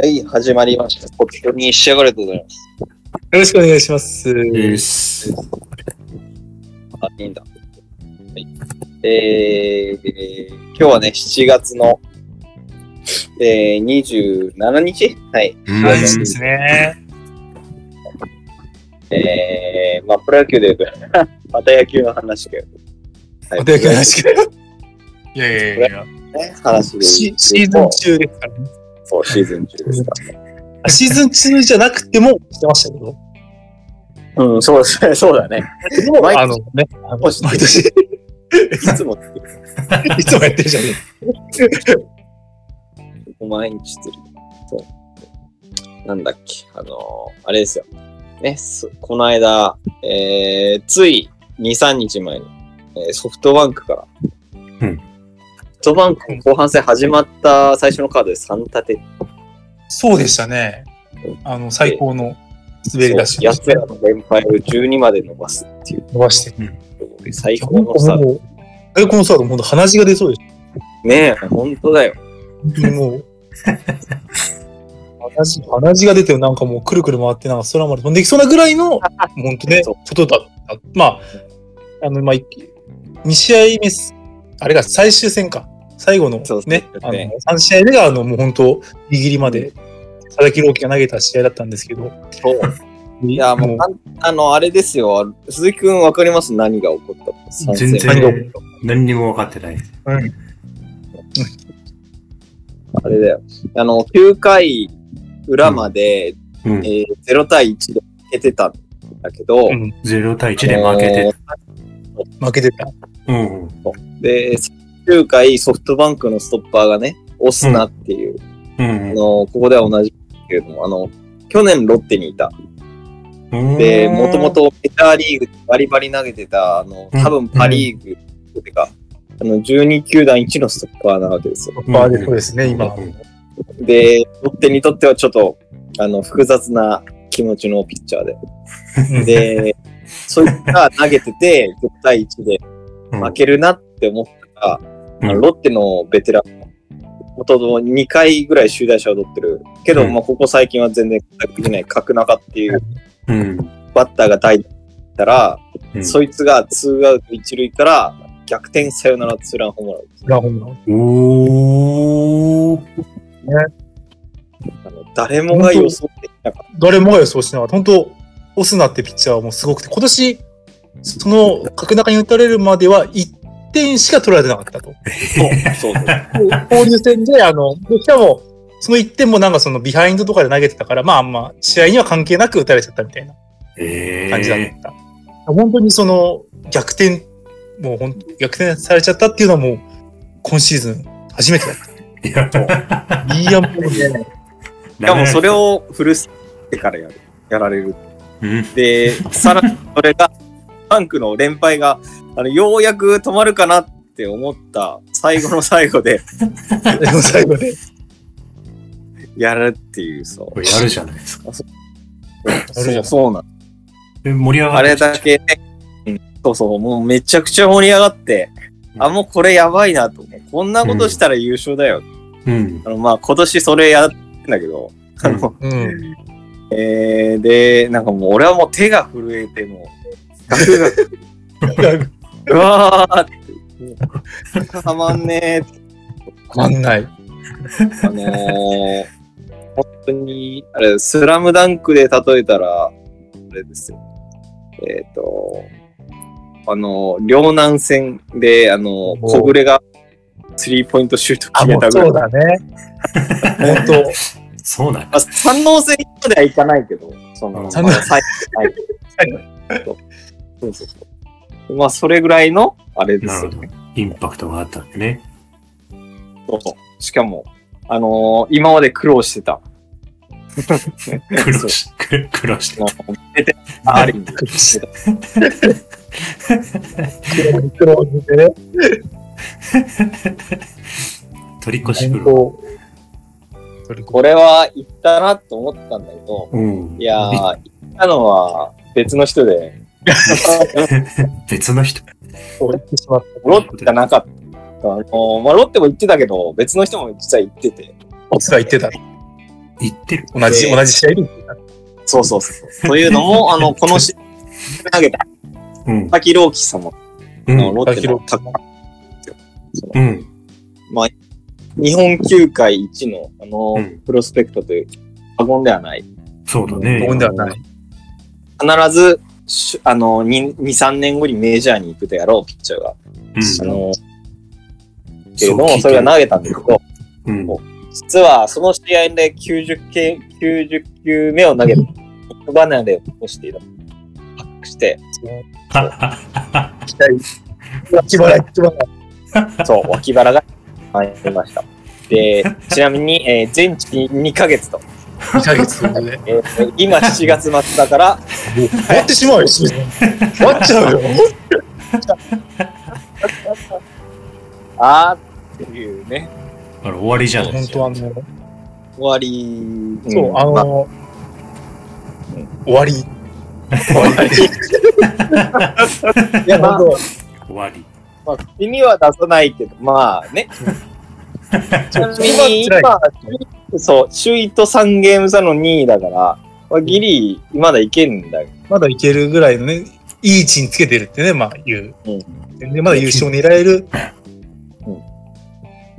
はい、始まりました。ポットに仕上がれとございます。よろしくお願いします。です。あ、いいんだ。はい。えー、今日はね、7月の、えー、27日？はい。はい、そうですね。えー、まあ、プロ野球で言うと、また野球の話が、はいお手紙話が。い やいやいやいや。ね、話でシシーズン中ですからね。そう、シーズン中ですか シーズン中じゃなくてもしてましたけど。うん、そうですね、そうだね。でも毎年あのね、あの毎年いいつもつける。つもやってるじゃね毎日釣り。そう。なんだっけ、あのーあれですよ。ね、すこの間、えー、つい2、3日前に、えーソフトバンクから、うんソフトバンク後半戦始まった最初のカードで3立て、そうでしたね。あの、最高の滑り出しやつらの連敗を12まで伸ばすっていう、伸ばして。最高のスタート。もう最高のスタート、本当鼻血が出そうでしねえ、本当だよ。た。本当にもう。鼻血鼻血が出て、なんかもうくるくる回って、なんか空まで飛んできそうなぐらいの、本当ね、だった。まあ、あの、まあ、2試合目す、あれが最終戦か。最後のそうそう。ね、あのね3試合目が、あの、もう本当、ギリギリまで、佐々木朗希が投げた試合だったんですけど、そう。いや、もう、あの、あれですよ。鈴木くんわかります？何が起こった全然。何にも分かってない。あれだよ。あの、9回裏まで、うん。えー0対1で負けてたんだけど、うん。0対1で負けて。負けてた。うん。で、9回ソフトバンクのストッパーがね、オスナっていう、うんあ。の、ここでは同じけれども、あの、去年ロッテにいた。で、もともとメジャーリーグでバリバリ投げてた、あの、多分パリーグっていうか、あの、12球団1のストッパーなわけですよ。バーでそうですね、今。うんで、ロッテにとってはちょっと、あの、複雑な気持ちのピッチャーで。で、そいつが投げてて、10対1でうん負けるなって思ったら、うんロッテのベテラン、ほとんど2回ぐらい終代者を取ってる。けど、うんまあ、ここ最近は全然活躍できない角中っていううん。バッターが代打ったら、うんそいつが2アウト1塁から逆転サヨナラツーランホームランです。ラホームランおー。あの誰もが予想できなかっ誰もが予想しなかった。本当オスナってピッチャーはもうすごくて、今年、その角中に打たれるまでは1点しか取られてなかったと。た。そうそう。交流戦で、あの、でしかも、その1点もなんかそのビハインドとかで投げてたから、まあまあ、試合には関係なく打たれちゃったみたいなえ感じだった。本当にその逆転、もう本当逆転されちゃったっていうのはもう、今シーズン初めてだった。え。いや、いや、もうね、しかもそれをフルスてからやる。やられる。うん。で、さらにそれが、バンクの連敗が、あの、ようやく止まるかなって思った最後の最後ででも 最後で。やるっていう、そう。これやるじゃないですか。そうそうなんえ盛り上があってれだけね、うんそうそう、もうめちゃくちゃ盛り上がって、うんあ、もうこれやばいなと。こんなことしたら優勝だよ。うん。あの、まあ、今年それやってんだけど、あの、うん。えー、で、なんかもう俺はもう手が震えて、もう、うわーって、たまんねーって。わかんない。あのー、本当に、あれ、スラムダンクで例えたら、あれですよ。えっ、と、あの、両南戦で、あの、お小暮がスリーポイントシュートあ、決めたぐらい。そうだね。本当そうなんまあ、三能戦まではいかないけど、その、三能まあ最後 そうそうそう。まあ、それぐらいの、あれですよなるほど。インパクトがあったんでね。そうしかも、あのー今まで苦労してた。苦労し、苦 苦労しても。う出てありにしてた。苦労してね。取り越し苦労。これは行ったなと思ったんだけど、うん。いやー、行ったのは別の人で、別の人。こう言ってしまった。ロッテじゃなかった。あのまあ、ロッテも行ってたけど、別の人も実は行ってて、オスが言ってた。言ってる。同じ、で同じ試合で。そうそうそう。というのも、あの、この試合投げたうん。佐々木朗希様うん。のロッテの高うん。日本球界一の、あの、うんプロスペクトという過言ではない。そうだね。問題はない。必ず、しあの、2、2 3年後にメジャーに行くであろうピッチャーが。うんあの、けれども、それが投げたんですけど、うん。実はその試合で90球、90球目を投げる、バナで起こしている。発覚して、脇腹、脇腹。そう、脇腹が入りました。で、ちなみに、えー全治2ヶ月と。2ヶ月で。終えー今7月末だから、わってしまうよ、シーズン終わっちゃうよ。あーっていうね、あれ終わりじゃない本当あの、終わり。そう、んあの、ま終わり。終わり。いや、まあ本終わり。まあ、口には出さないけど、まあね。ちなみに今、そう、首位と3ゲーム差の2位だから、まあ、ギリ、まだいけるんだまだいけるぐらいのね、いい位置につけてるってね、まあ言う。うん。全然まだ優勝狙える。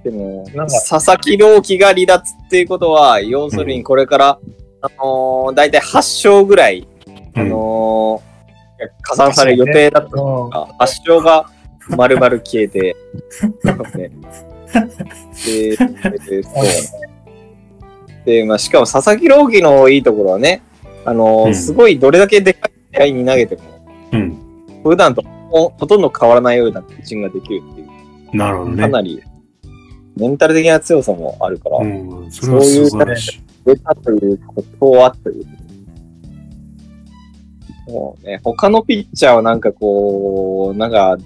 でもなんか、佐々木朗希が離脱っていうことは、要するにこれから、あのー、だいたい8勝ぐらい、あのー加算される予定だったのが、8勝が丸々消えて、ね、で、でそう。で、まあ、しかも佐々木朗希のいいところはね、あのーうんすごいどれだけでかい試合に投げても、うん。普段とほほとんど変わらないようなピッチングができるっていう、なるほどね。かなりメンタル的な強さもあるから、うん。それは素晴らしい。出たということはという。もうね、他のピッチャーはなんかこう、なんか、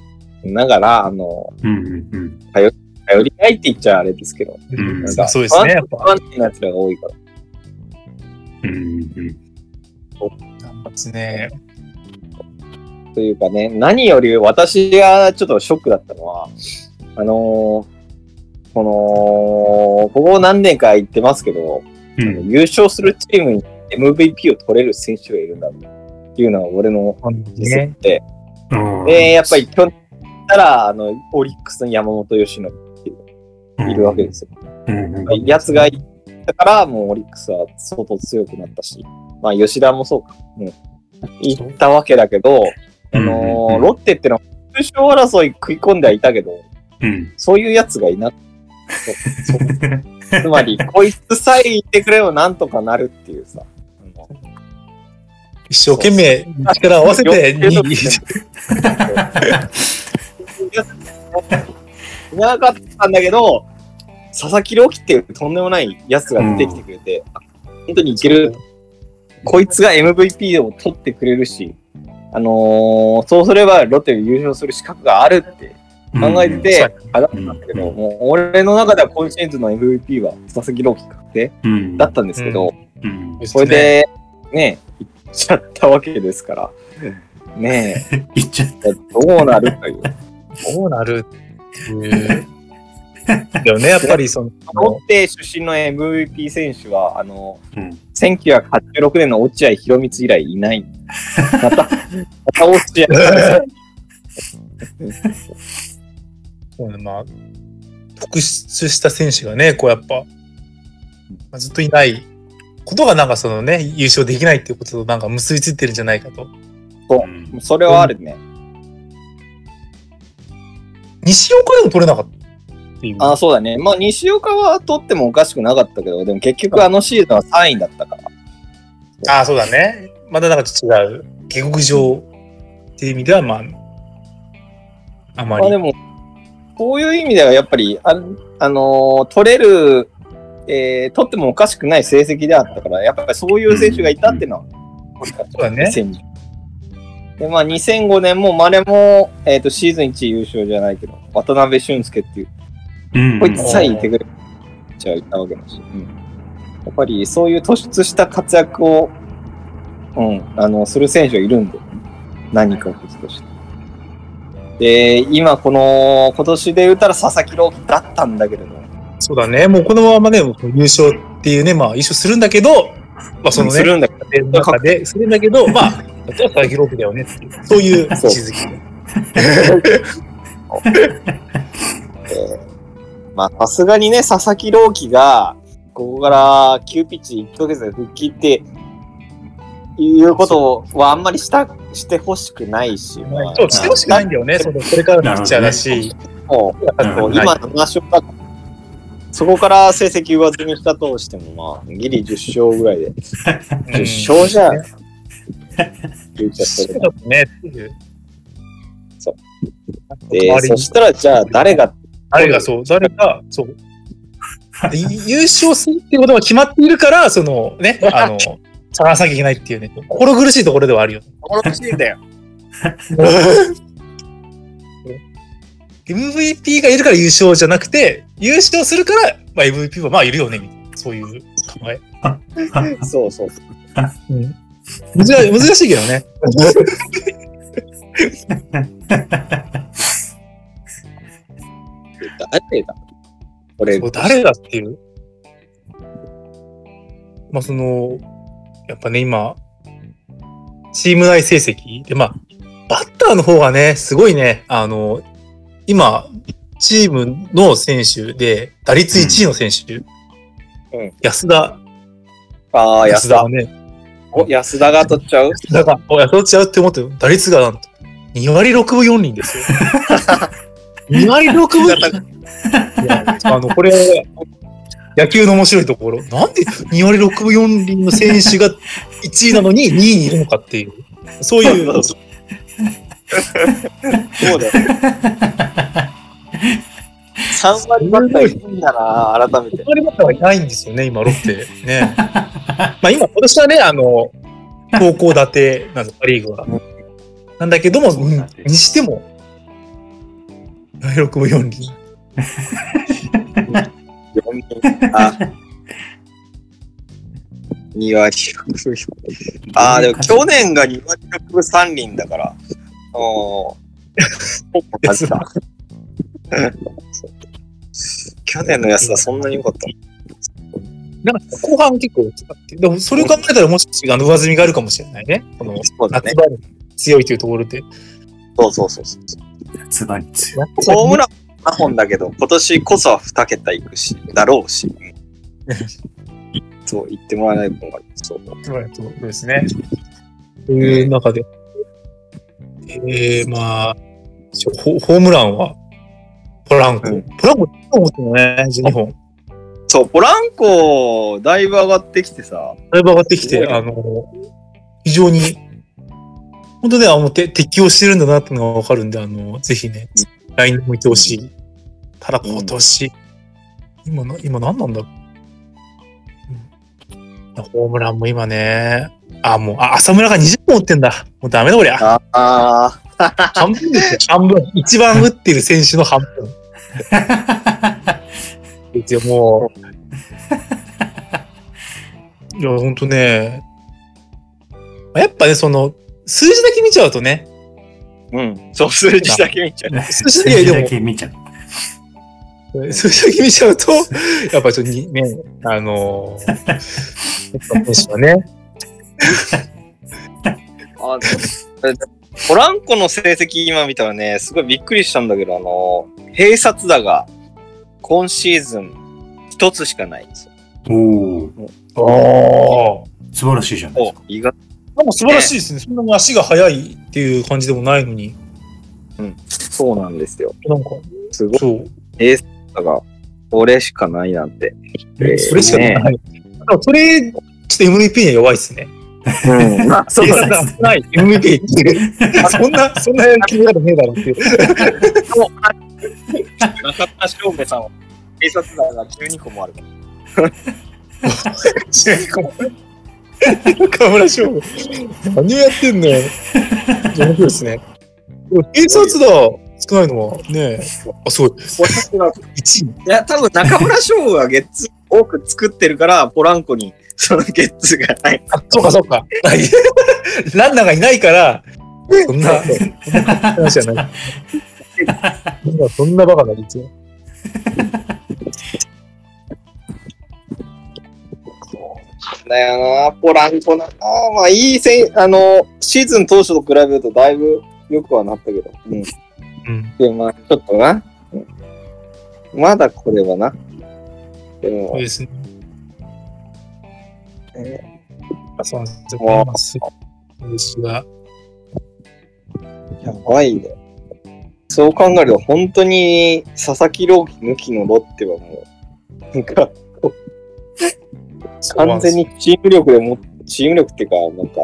ながら、あの、うんうんうん。頼りないって言っちゃあれですけど、うんなんかそうですね。やっぱ不安定な奴らが多いから。うんうんですね。というかね、何より私がちょっとショックだったのは、あのーこの、ここ何年か言ってますけど、うん。うん。優勝するチームに MVP を取れる選手がいるんだというのは俺の実ね。践で、うんで、やっぱり去年たら、あの、オリックスの山本由伸いるわけですよ。やつがいたから、もうオリックスは相当強くなったし、まあ吉田もそうか。うん。いったわけだけど、あのロッテってのは優勝争い食い込んではいたけど、うん。そういうやつがいなくそうそうつまり、こいつさえいてくればなんとかなるっていうさ。あ の一生懸命力を合わせて、なかったんだけど、佐々木朗希っていうとんでもないやつが出てきてくれて、あ本当にいける。こいつが MVP を取ってくれるし、あのーそうすればロッテで優勝する資格があるって考えてて、上がったんだけど、うんもう俺の中では今シーズンの MVP は佐々木朗希確定うん。だったんですけど、うん。それで、ね、いっちゃったわけですから、ね言 っちゃっえ、どうなるという。どうなるっていう。だよね、やっぱりその、ロッテ出身の MVP 選手は、あの、た。うん。1986年の落合博満以来いない。また、また落合。そうねまあ、特出した選手がね、こうやっぱ、まあずっといないことがなんかそのね、優勝できないっていうこととなんか結びついてるんじゃないかと。うんそれはあるね。西岡でも取れなかったっていう。あそうだね。まあ、西岡は取ってもおかしくなかったけど、でも結局あのシーズンは3位だったから。あそうだね。またなんかちょっと違う。下克上っていう意味では、まあ、あまり。まあでも、こういう意味ではやっぱり、あ、あのー取れる、えー取ってもおかしくない成績であったから、やっぱりそういう選手がいたっていうのはそうだね2010で、まあ2005年も、まあれも、えっ、と、シーズン1位優勝じゃないけど、渡辺俊介っていう、うん。こいつさえいてくれるピッチャーがいたわけだし、うんやっぱりそういう突出した活躍を、うん、あの、する選手がいるんで、何か別として。で、今この、今年で言ったら佐々木朗希だったんだけれど、そうだね。もうこのままね、優勝っていうね、まあ、優勝するんだけど、まあ、そのね、するんだけど、まあ、例えば佐々木朗希だよねっていう、そう。いう位置づけ。まあ、さすがにね、佐々木朗希が、ここから急ピッチ1ヶ月で復帰って、いうことはあんまりした、してほしくないし、まあそう、してほしくないんだよね、そのこれからのピッチャーだし、もう、今の7勝だそこから成績上積みしたとしても、まあ、ギリ10勝ぐらいで。10勝じゃ、言っちゃったけどそうね、っていう。そう代でそしたら、じゃあ、誰が、誰がそう、誰が、そう。ゆ 優勝するっていうことが決まっているから、そのね、あの、探さなきゃいけないっていうね、心苦しいところではあるよ。心欲しいんだよ。MVP がいるから優勝じゃなくて、優勝するから、まあ、MVP はまあいるよね、みたいな。そういう考え。そうそう。うん、難難しいけどね。誰だ？誰だっていう。まあ、その、やっぱね、今、チーム内成績で、まあ、バッターの方がね、すごいね、あの、今、チームの選手で、打率1位の選手、うん。安田、ああ、安田が。ね、お、安田が取っちゃう？安田が、お安田と違うって思ってる、打率がなんと、2割6分4厘ですよ。2割6分いやあの、これ、野球の面白いところ、なんで2割6分4厘の選手が1位なのに2位にいるのかっていう、そういう、そうだよ。3割バッターいるんだな、改めて。割りバッターはいないんですよね、今、ロッテ。ね。まあ今、今年はね、あの、高校立てなんです、パ・リーグは。なんだけども、うんにしても、2割6分4厘。4人。あ。2割6分。ああ、でも去年が2割6分3厘だから。おー。去年の安田そんなに良かったなんか後半結構使って、でもそれを考えたらもしかしてあの上積みがあるかもしれないね。このそうだね夏。場に強いというところで。そうそうそうそう。夏場に強い。ホームラン7本だけど、今年こそは2桁いくし、だろうし。そう言ってもらえないと思う。そう。そうそうですね。という中で。えー、まあ、ホホームランは、ポランコ。うんポランコ、2本打ってるのね、12本。そう、ポランコ、だいぶ上がってきてさ。だいぶ上がってきて、あの、非常に、本当ね、あの、て適応してるんだなってのがわかるんで、あの、ぜひね、来年もいてほしい。ただ今年、今な、今何なんだうんホームランも今ね、あ、もう、あ、浅村が20本打ってんだ。もうダメだこりゃ。ああ半分ですよ、半分。一番打ってる選手の半分。ですよ、もう。いや、ほんとね。やっぱね、その、数字だけ見ちゃうとね、ー。うん。そう、数字だけ見ちゃう。数 字数字だだけ見ちゃう。も、数字だけ見ちゃうと、やっぱちょっとにね、あのー、やっぱ選手はね、あでポランコの成績今見たらね、すごいびっくりしたんだけど、あの、併殺打が今シーズン一つしかないんですよ。おお、ああ。素晴らしいじゃないですか。お意外でも素晴らしいですね。そんなに足が速いっていう感じでもないのに。そうなんですよ。なんか、すごいそう。だが、これしかないなんて。えーそれしかない。でもそれ、ちょっと MVP には弱いですね。うん。まあ、そうだね。ね。ない。MVP っていう。そんな、そんな決め方ねえだろっていう。中田翔平さんは、併殺打が12個もある。河村翔吾。何をやってんのよ。面白いですね。でも警察だ少ないのはね、あ、すごい。私が1位。いや、多分中村翔吾がゲッツ多く作ってるから、ポランコにそのゲッツがない。あ、そうかそうか。ランナーがいないから、そんな、そんな話じゃない。今そんなバカな率よ。だよな、ポランコな。あまあ、いいせん、あの、シーズン当初と比べるとだいぶ良くはなったけど。うん。うん。で、まあ、ちょっとな。うんまだこれはな。でもそう、ですね。えー、そうなんですよ。ですが。やばいね。そう考えると、本当に佐々木朗希抜きのロッテはもう、なんか、完全にチーム力でも、チーム力っていうか、なんか、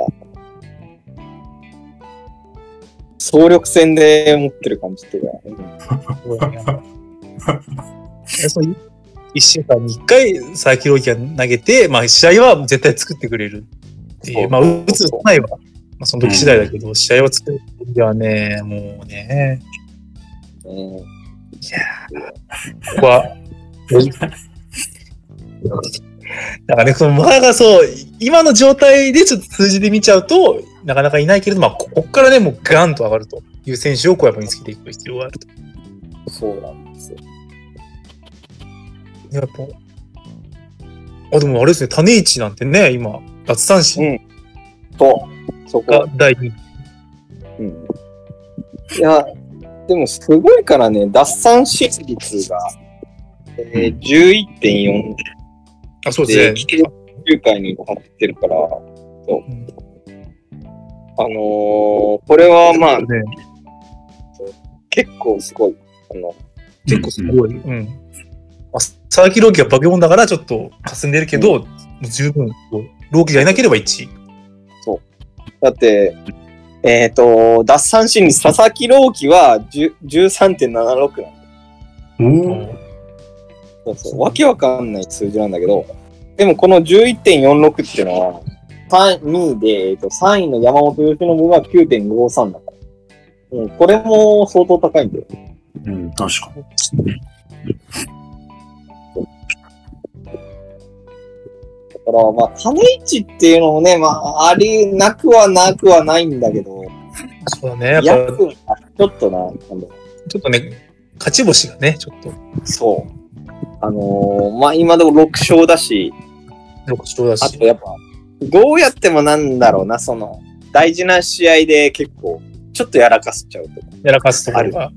総力戦で持ってる感じっていうか。え、そう、1週間に1回佐々木朗希が投げて、まあ、試合は絶対作ってくれるっていう、まあ、打つ、打たないは、まあ、その時次第だけど、うん、試合は作るではね、もうね。うん、いやここは、なんかね、そのまだそう、今の状態でちょっと数字で見ちゃうと、なかなかいないけれど、まあ、ここからね、もうガンと上がるという選手をこうやっ見つけていく必要があると。そうなんですよ。やっぱ、あ、でもあれですね、種市なんてね、今、奪三振と、そこ。が第2位。うん。いや、でもすごいからね、奪三振率が、えー、11.4あ、そうで、ですね。9回に入ってるから、そう。うん。あのーこれはまあね。結構すごい。あの、結構すごい。うん。まあ、佐々木朗希が化け物だからちょっと霞んでるけど、もう十分、朗希がいなければ1位。だって、えっ、と、奪三振率、佐々木朗希は10 13.76なの。おお。そうそう。わけわかんない数字なんだけど、でもこの11.46っていうのは、3 2位で、えっと3位の山本由伸が9.53だから。うん、これも相当高いんだよ。うん、確かだから、まあ、種市っていうのもね、まあ、ありなくはなくはないんだけど、そうだね。やっぱ、ちょっとな、なんだちょっとね、勝ち星がね、ちょっと、そう。あのーまあ、今でも6勝だし、6勝だあしと。やっぱ、どうやってもなんだろうな、その、大事な試合で結構、ちょっとやらかしちゃうとか。やらかすところが。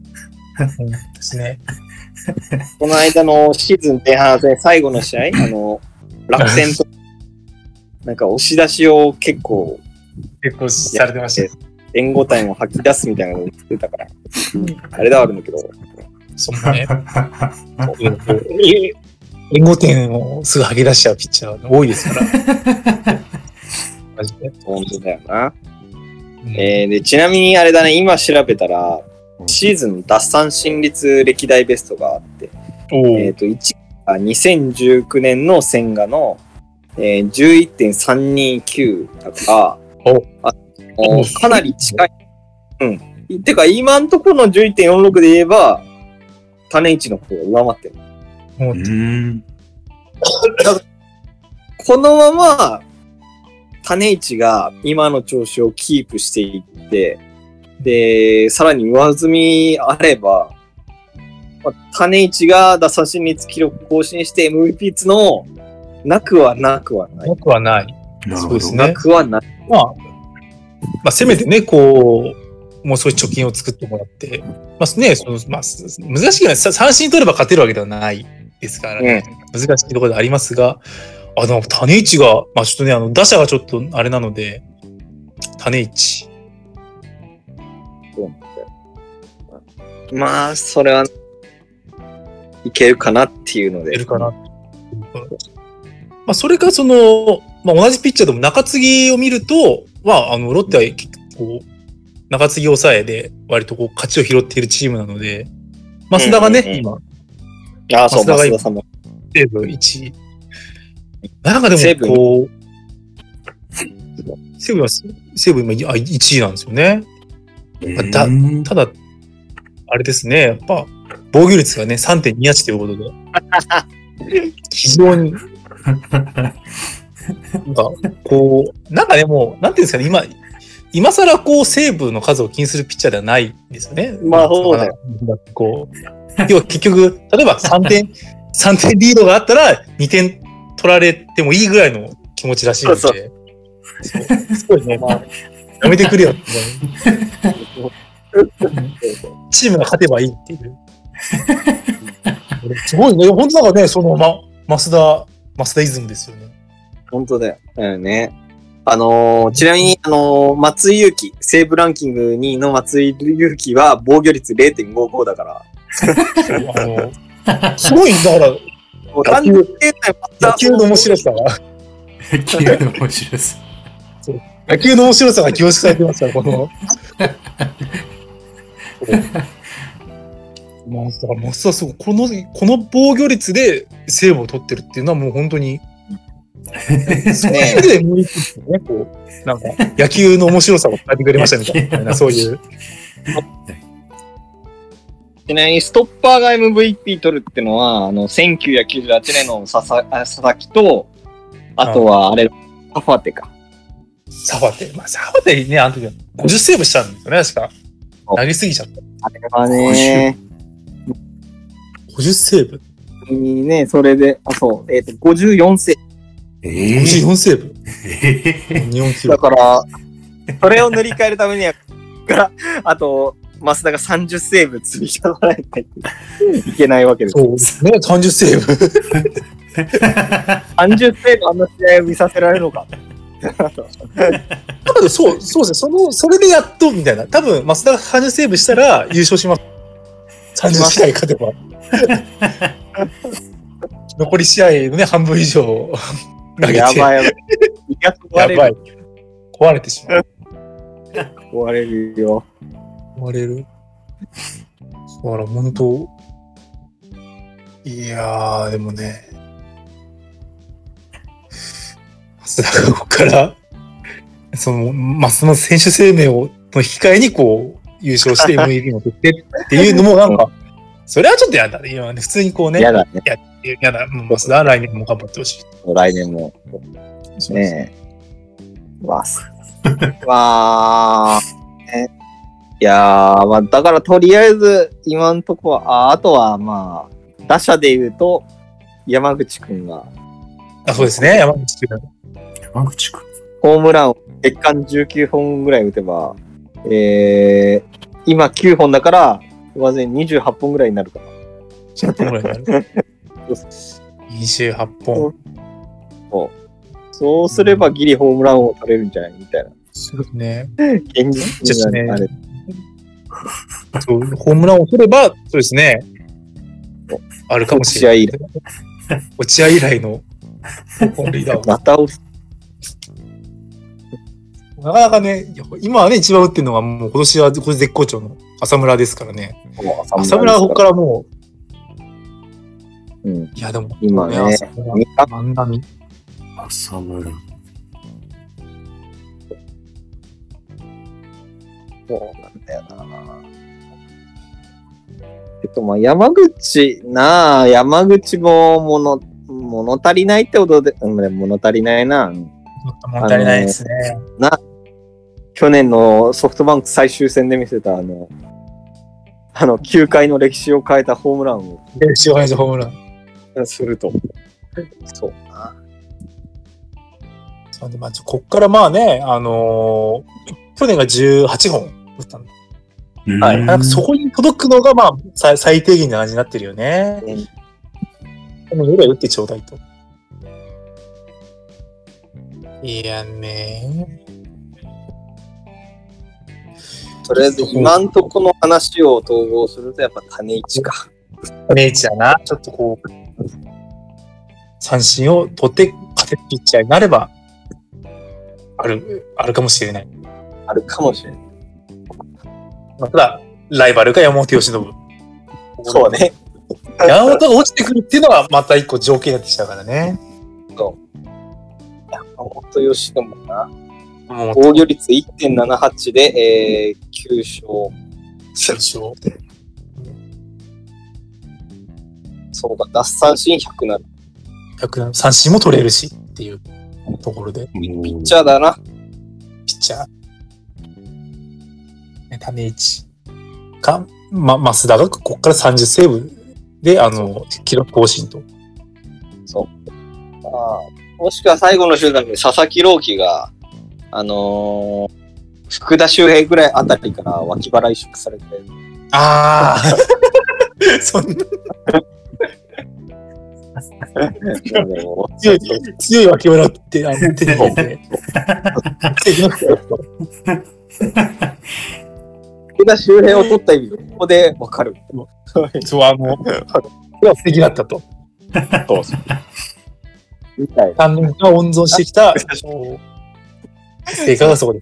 うんですね。この間のシーズン前半戦最後の試合、あの、楽天と、なんか押し出しを結構、結構されてました。援護タイムを吐き出すみたいなのを言ってたから、あれではあるんだけど、そうね。援護点をすぐ吐き出しちゃうピッチャーが多いですから。マジで。本当だよな。うんえー、で、ちなみにあれだね、今調べたら、シーズンの奪三振率歴代ベストがあって、おえっ、ーと、1が2019年の千賀の、えー、11.329だから、かなり近い。うん。てか、今んところの11.46で言えば、種市の方が上回ってる。もううん。このまま、種市が今の調子をキープしていって、で、さらに上積みあれば、まあ、種市が打三振率記録更新して MVP つのなくはなくはない。僕はない。なるほどそうです。ねなくはない。まあ、まあ、せめてね、こう、もう少し貯金を作ってもらって、まあね、その、まあ、す難しいけど、さ三振取れば勝てるわけではないですからね。難しいところでありますが、あ、でも種市が、まあちょっとね、あの、打者がちょっとあれなので、種市。まあ、それは、いけるかなっていうので。出るかな。まあ、それか、その、まあ、同じピッチャーでも中継ぎを見ると、まあ、あの、ロッテは結構、中継ぎ抑えで、割とこう、勝ちを拾っているチームなので、増田がね、うんうんうん今、ああ、そう、増田さんも。西武1位。なんかでも、こう、西武は、西武今、あ1位なんですよね。だうんただ、あれですね、やっぱ、防御率がね、3.28ということで、非常に、なんか、こう、なんかね、もう、なんていうんですかね、今、今更こう、セーブの数を気にするピッチャーではないんですよね。まあそうだよ。こう、要は結局、例えば3点、3点リードがあったら2点取られてもいいぐらいの気持ちらしいので。そうそうすごいね。やめてくれよって。チームが勝てばいいっていう。すごいね。本当なんかね、その、ま、増田、増田イズムですよね。本当だよ。だよね。あのーちなみに、あのー松井裕樹、西武ランキング2位の松井裕樹は防御率0.55だから。あの、すごい、だから、単純計算野球の面白さが、野球の面白さ。野球の面白さが凝縮されてますから、この。まあ、だから、マスタすごい、この、この防御率でセーブを取ってるっていうのはもう本当に、そういう意味ですよね、こう、なんか、野球の面白さを伝えてくれましたみたいな、そういう。ちなみに、ストッパーが MVP 取るってのは、あの、1998年の佐々あ佐々木と、あとは、あれ、サファテか。サファテ、まあ、サファテね、あの時は50セーブしたんですよね、確か。投げすぎちゃった。あれはね、50セーブにね、それで、あ、そう、えっ、と、54セーええ ?54 セーブえ日本記ブ。だ録。から、それを塗り替えるためには、から、あと、増田が30セーブ積み重ねないといけないわけです。そうですね、30セーブ。30セーブあの試合を見させられるのか。多分そう、そうですね。その、それでやっと、みたいな。多分、増田が30セーブしたら優勝します。30試合勝てば。残り試合のね、半分以上投げて、やばいやばい。いや、ばい。壊れてしまう。壊れるよ。壊れる。だから、本当いやー、でもね、増田がここから、その、ますます選手生命を、の引き換えにこう、優勝して MVP も取ってっていうのもなんか、それはちょっと嫌だね。今ね、普通にこうね、嫌だね。嫌だ。もう来年も頑張ってほしい。来年も。そうねえ。わす。わー。ね、いやー、まあ、だからとりあえず、今んとこは、ああとはまあ、打者で言うと、山口くんが、あ、そうですね。山口君。山口くん。ホームランを月間19本ぐらい打てば、えー、今9本だから、上背28本ぐらいになるかな。28本ぐらいになる。28本。そうすればギリホームランを取れるんじゃないみたいな。そうですね。現実ちょっとねあれ。そう、ホームランを取れば、そうですね。あるかもしれない。落合以来の本塁打を また押す。なかなかね、今はね、一番打ってるのはもう今年はこれ絶好調の浅村ですからね。浅村はここからもうん。う、いやでも、今ね浅村。浅村。そうなんだよな。えっと、まあ、山口なあ、山口も物、物足りないってことで、うん、物足りないな。うん物足りないですね。去年のソフトバンク最終戦で見せた、あの、あの、9回の歴史を変えたホームランをで、塩配ホームラン。すると。そうな。なんでまあ、こっからまあね、あのー去年が18本打ったんだ。はいなんかそこに届くのがまあ、最最低限な感じになってるよね。うんこのぐらい打ってちょうだいと。いやねとりあえず、今んとこの話を統合すると、やっぱ種市か。ネイチだな。ちょっとこう、三振を取って勝てるピッチャーになれば、ある、あるかもしれない。あるかもしれない。まあただ、ライバルが山本由伸。そうね。山本が落ちてくるっていうのはまた一個条件になってきたからね。山本由伸な。防御率1.78で、えー、9勝。最初。そうか、奪三振100なる。100三振も取れるしっていうところで、ピッチャーだな。ピッチャー。ね、種市か、ま、増田がここから30セーブで、あの、記録更新と。ああ、もしくは最後の集団で佐々木朗希が、あのー福田周平ぐらいあたりから脇腹移植されて、ああ。そんな 強い、強い脇腹って、あの、手に入れて。福田周平を取った意味がここでわかる。そう、あの、素敵だったと。そう。みたいな。3年間温存してきた、こう成果がそこで。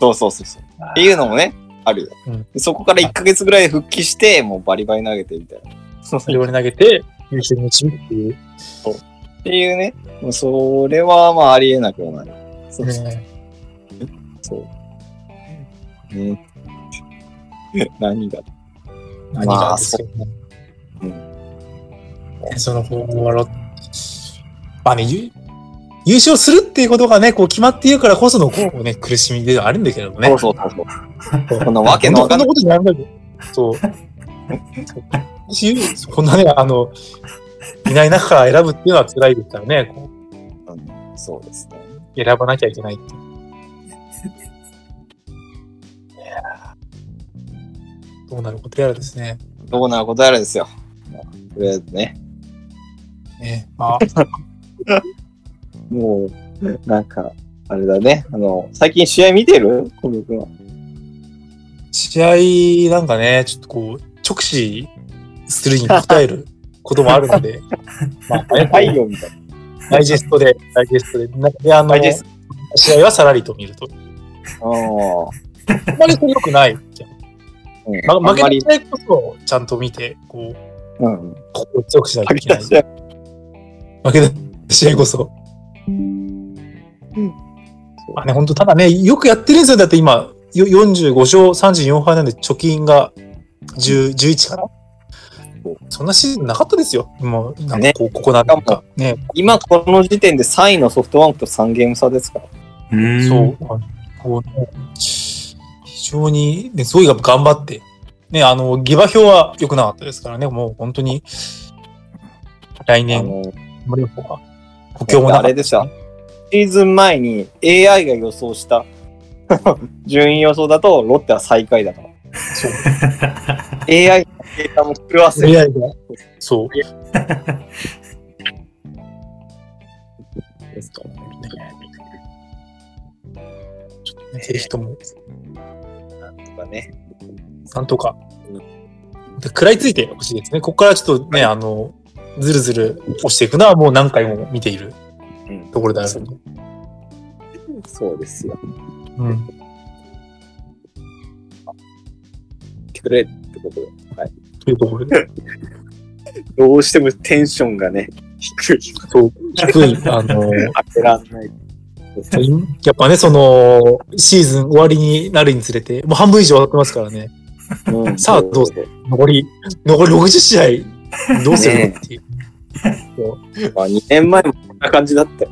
そうそうそうそう。っていうのもね、あるよ。うんそこから1ヶ月ぐらい復帰して、もうバリバリ投げてみたいな。それを投げて、優勝に導くっていう。っていうね、もうそれはまあありえなくはない。そうそうねそう。ね、何が？何まあがですよね。うねその方はロッまあね、ゆ優勝するっていうことがね、こう決まっているからこそのこうね、苦しみではあるんだけどもね。そうそうそうそう。こんなわけのわかんない。こんなことになるんだけど。そう。そうこんなね、あの、いない中から選ぶっていうのは辛いですからね、こそうですね。う選ばなきゃいけないってどうなることやらですね。どうなることやらですよ。まあとりあえずね。ねまあ、もう、なんか、あれだね。あの、最近試合見てる？小宮君は。試合なんかね、ちょっとこう、直視するに鍛える こともあるので、まあ、ね、太陽みたいな。ダイジェストで、ダイジェストで、であの試合はさらりと見ると。ああ。あんまりそれ良くないじゃん。うん負けた、試合こそ、ちゃんと見て、こう、うん。心を強くしないといけない。負けた試合負けた試合こそ。まあね、本当ただね、よくやってるんですよ。だって今、よ45勝34敗なんで貯金が10 11かな？そんなシーズンなかったですよ。もう、なんかねこう、ここなんか。ね、今この時点で3位のソフトバンクと3ゲーム差ですから。うーん。そう。こうね非常に、ね、すごい頑張って。ね、あの、下馬評は良くなかったですからね、もう本当に、来あ年、の、森岡は補強もなかったあれですよ。シーズン前に AI が予想した 順位予想だとロッテは最下位だから。そう。AI のデータも狂わせる。AI が、そう。ですからね。ぜひとも、なんとかね。なんとか、で食らいついてほしいですね。ここからちょっとね、あの、ずるずる押していくのはもう何回も見ているうんところであるので。そうですよ。うん。くれってことで。はい。というところで。どうしてもテンションがね、低い。そう、低い、あの、当てらんない。やっぱね、その、シーズン終わりになるにつれて、もう半分以上終わってますからね。うんさあどう残り、残り60試合、どうするのねっていう。まあ2年前もこんな感じだったよ。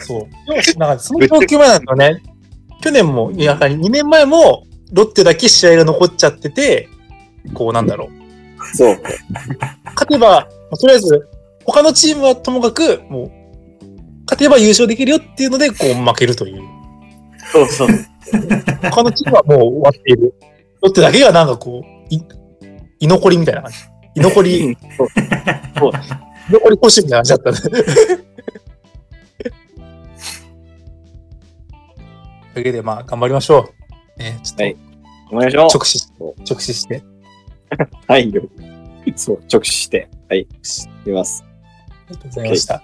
そう。なんかその供給前なんだよね。去年も、やはり2年前も、ロッテだけ試合が残っちゃってて、こうなんだろう。そう。勝てば、まあとりあえず、他のチームはともかく、もう、勝てば優勝できるよっていうので、こう負けるという。そうそう。他のチームはもう終わっている。ロッテだけがなんかこう、い居残りみたいな感じ。居残り、そうそう居残りポッシュみたいな感じだったね。というわけで、まあ、頑張りましょう。ね、ちょっと、はいお願いします。直視し、直視して。はい。そう、直視して。はい。いきます。ありがとうございました。